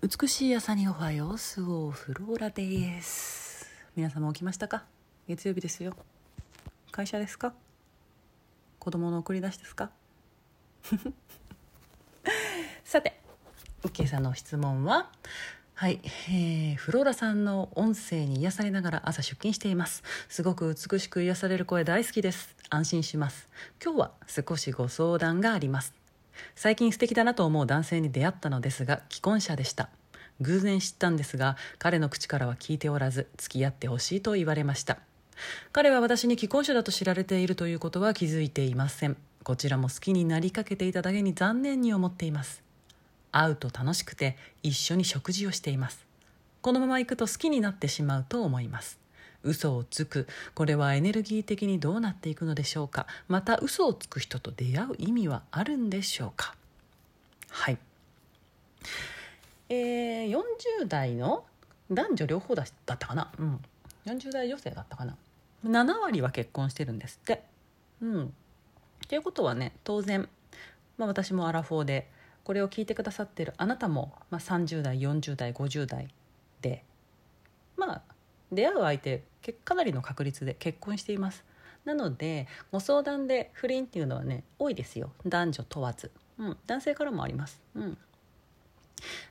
美しい朝におはよう。スゴーフローラです。皆様起きましたか？月曜日ですよ。会社ですか？子供の送り出しですか？さて今朝の質問ははい、えー、フローラさんの音声に癒されながら朝出勤しています。すごく美しく癒される声大好きです。安心します。今日は少しご相談があります。最近素敵だなと思う男性に出会ったのですが既婚者でした。偶然知ったんですが彼の口からは聞いておらず付き合ってほしいと言われました。彼は私に既婚者だと知られているということは気づいていません。こちらも好きになりかけていただけに残念に思っています。会うと楽しくて一緒に食事をしています。このまま行くと好きになってしまうと思います。嘘をつく。これはエネルギー的にどうなっていくのでしょうか？また嘘をつく人と出会う意味はあるんでしょうか？はい。えー、40代の男女両方だったかな？うん。40代女性だったかな？7割は結婚してるんですって。うん。ということはね当然、まあ、私もアラフォーでこれを聞いてくださってるあなたも、まあ、30代40代50代で出会う相手かなりの確率で結婚しています。なのでご相談で不倫っていうのはね多いですよ。男女問わず、うん、男性からもあります、うん、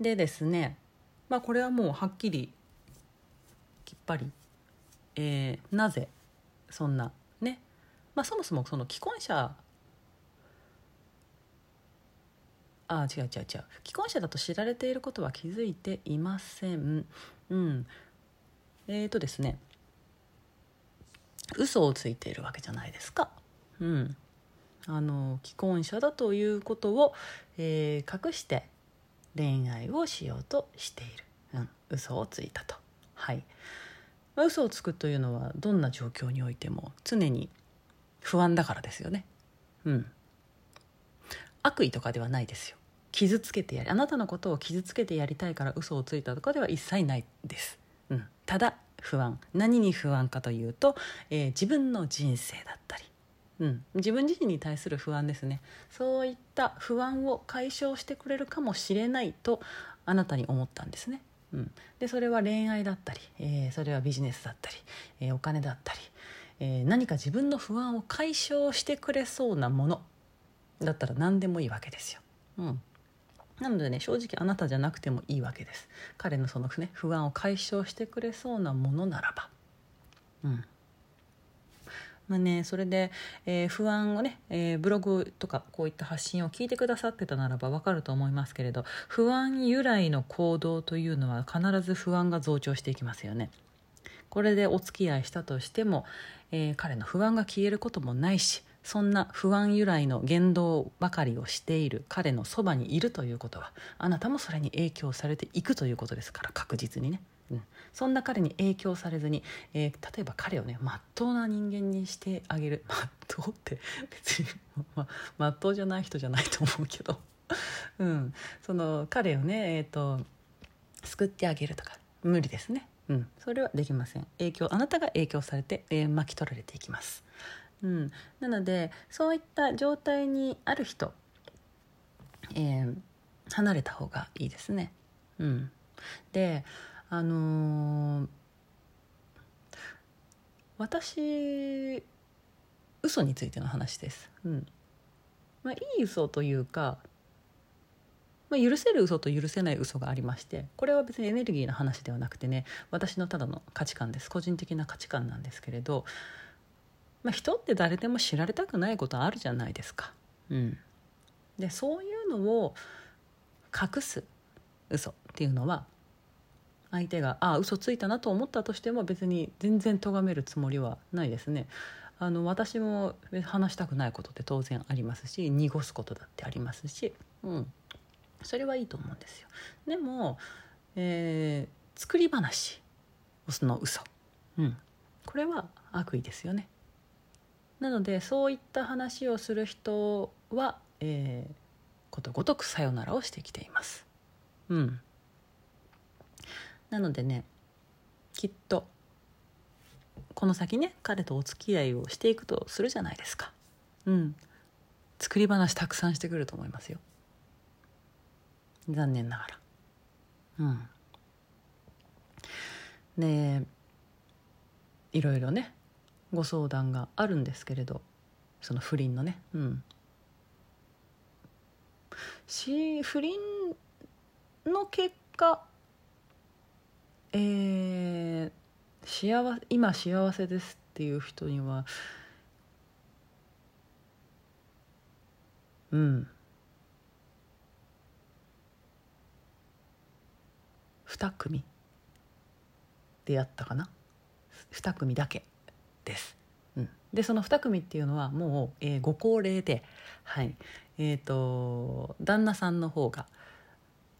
でですねまあこれはもうはっきりきっぱり、えー、なぜそんなね。まあそもそもその既婚者あ違う違う違う。既婚者だと知られていることは気づいていません。うん。えーとですね嘘をついているわけじゃないですか。うん、あの既婚者だということを、えー、隠して恋愛をしようとしている、うん、嘘をついたと。はい、まあ、嘘をつくというのはどんな状況においても常に不安だからですよね。うん、悪意とかではないですよ。傷つけてやりあなたのことを傷つけてやりたいから嘘をついたとかでは一切ないです。うん、ただ不安。何に不安かというと、えー、自分の人生だったり、うん、自分自身に対する不安ですね。そういった不安を解消してくれるかもしれないとあなたに思ったんですね。うん、でそれは恋愛だったり、えー、それはビジネスだったり、えー、お金だったり、え、何か自分の不安を解消してくれそうなものだったら何でもいいわけですよ。うん。なのでね正直あなたじゃなくてもいいわけです。彼のその、ね、不安を解消してくれそうなものならば。うん。まあね、それで、えー、不安をね、えー、ブログとかこういった発信を聞いてくださってたならばわかると思いますけれど不安由来の行動というのは必ず不安が増長していきますよね。これでお付き合いしたとしても、えー、彼の不安が消えることもないしそんな不安由来の言動ばかりをしている彼のそばにいるということはあなたもそれに影響されていくということですから確実にね、うん、そんな彼に影響されずに、えー、例えば彼をねまっとうな人間にしてあげる。まっとうって別にままっとうじゃない人じゃないと思うけど、うん、その彼をねえっ、ー、と救ってあげるとか無理ですね。うん、それはできません。影響あなたが影響されて、えー、巻き取られていきます。うん、なのでそういった状態にある人、えー、離れた方がいいですね。うん、であのー、私嘘についての話です。うんまあ、いい嘘というか、まあ、許せる嘘と許せない嘘がありましてこれは別にエネルギーの話ではなくてね私のただの価値観です個人的な価値観なんですけれどまあ、人って誰でも知られたくないことあるじゃないですか。うん、でそういうのを隠す嘘っていうのは相手がああ嘘ついたなと思ったとしても別に全然咎めるつもりはないですね。あの私も話したくないことって当然ありますし濁すことだってありますし、うん、それはいいと思うんですよ。でも、えー、作り話その嘘、うん、これは悪意ですよね。なのでそういった話をする人は、えー、ことごとくさよならをしてきています。うん、なのでねきっとこの先ね彼とお付き合いをしていくとするじゃないですか。うん、作り話たくさんしてくると思いますよ。残念ながら。うんでいろいろねご相談があるんですけれどその不倫のね。うん。し不倫の結果えー、幸今幸せですっていう人にはうん。2組でやったかな？2組だけ。です。うん、でその2組っていうのはもう、えー、ご高齢で、はい。えーと、旦那さんの方が、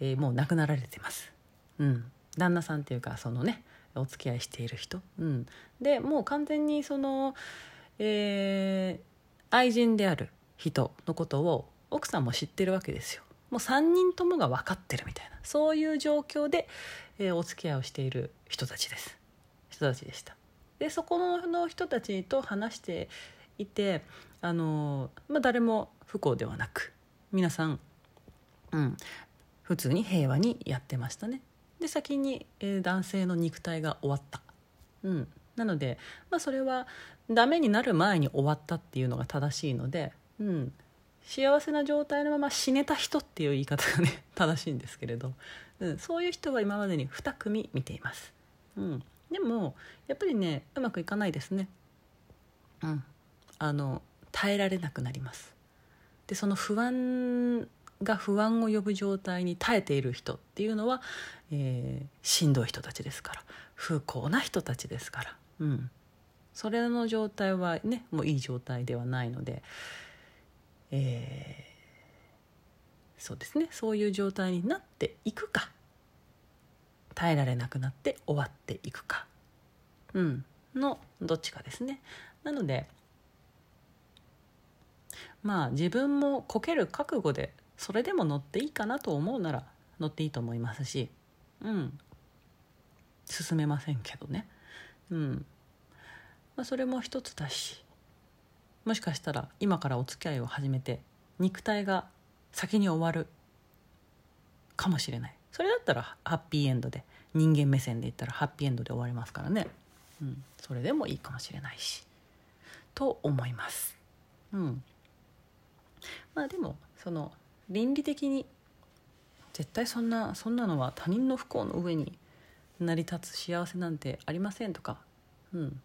えー、もう亡くなられてます。うん、旦那さんっていうかそのねお付き合いしている人、うん、でもう完全にその、えー、愛人である人のことを奥さんも知ってるわけですよ。もう3人ともが分かってるみたいな。そういう状況で、えー、お付き合いをしている人たちです。人たちでしたでそこの人たちと話していてあの、まあ、誰も不幸ではなく皆さん、うん、普通に平和にやってましたね。で先に、えー、男性の肉体が終わった、うん、なので、まあ、それはダメになる前に終わったっていうのが正しいので、うん、幸せな状態のまま死ねた人っていう言い方がね正しいんですけれど、うん、そういう人は今までに2組見ています、うん、でもやっぱりねうまくいかないですね。うん。あの耐えられなくなります。でその不安が不安を呼ぶ状態に耐えている人っていうのは、えー、しんどい人たちですから不幸な人たちですから、うん、それの状態はねもういい状態ではないので、えー、そうですね。そういう状態になっていくか耐えられなくなって終わっていくか、うん、のどっちかですね。なのでまあ自分もこける覚悟でそれでも乗っていいかなと思うなら乗っていいと思いますしうん。進めませんけどね。うん。まあそれも一つだしもしかしたら今からお付き合いを始めて肉体が先に終わるかもしれない。それだったらハッピーエンドで人間目線で言ったらハッピーエンドで終わりますからね、うん、それでもいいかもしれないし。と思います。うん。まあでもその倫理的に絶対そんなそんなのは他人の不幸の上に成り立つ幸せなんてありませんとか、うん、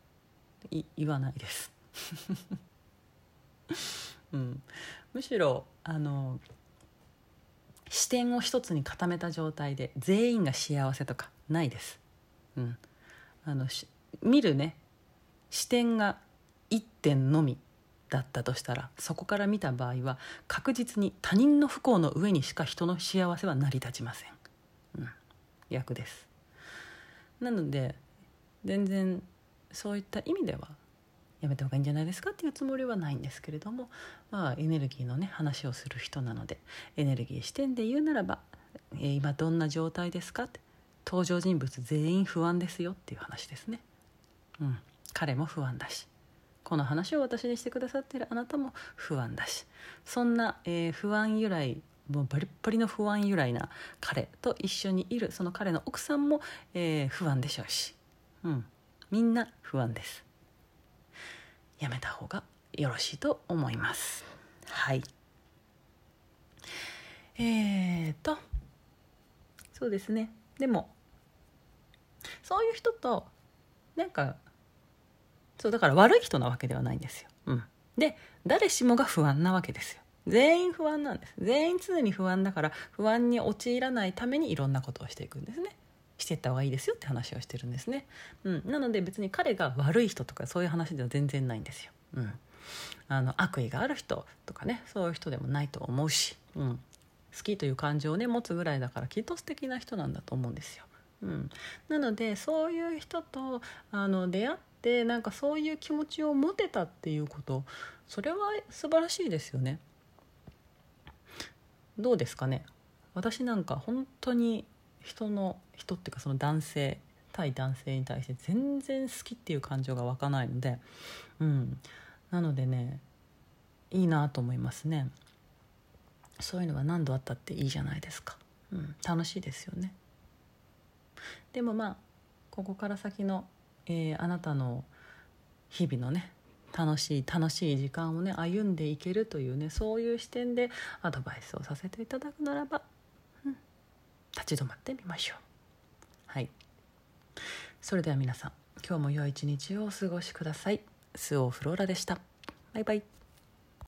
言わないです。うん、むしろあの視点を一つに固めた状態で全員が幸せとかないです、うん、あの見るね。視点が一点のみだったとしたらそこから見た場合は確実に他人の不幸の上にしか人の幸せは成り立ちません、うん、逆です。なので全然そういった意味ではやめた方がいいんじゃないですかっていうつもりはないんですけれどもまあエネルギーのね話をする人なのでエネルギー視点で言うならば、えー、今どんな状態ですかって登場人物全員不安ですよっていう話ですね。うん。彼も不安だし。この話を私にしてくださっているあなたも不安だし。そんな、えー、不安由来もうバリッバリの不安由来な彼と一緒にいるその彼の奥さんも、えー、不安でしょうし、うん、みんな不安です。やめた方がよろしいと思います。はい。えーと。そうですね。でもそういう人となんかそうだから悪い人なわけではないんですよ。うん、で誰しもが不安なわけですよ。全員不安なんです。全員常に不安だから不安に陥らないためにいろんなことをしていくんですね。していった方がいいですよって話をしてるんですね、うん、なので別に彼が悪い人とかそういう話では全然ないんですよ、うん、あの悪意がある人とかねそういう人でもないと思うし、うん、好きという感情をね持つぐらいだからきっと素敵な人なんだと思うんですよ、うん、なのでそういう人とあの出会ってなんかそういう気持ちを持てたっていうことそれは素晴らしいですよね。どうですかね。私なんか本当に人の人っていうかその男性対男性に対して全然好きっていう感情が湧かないので、うん、なのでねいいなと思いますね。そういうのが何度あったっていいじゃないですか、うん、楽しいですよね、でもまあここから先の、えー、あなたの日々のね楽しい楽しい時間をね歩んでいけるというねそういう視点でアドバイスをさせていただくならば、立ち止まってみましょう。はい。それでは皆さん今日も良い一日をお過ごしください。スオフローラでした。バイバイ。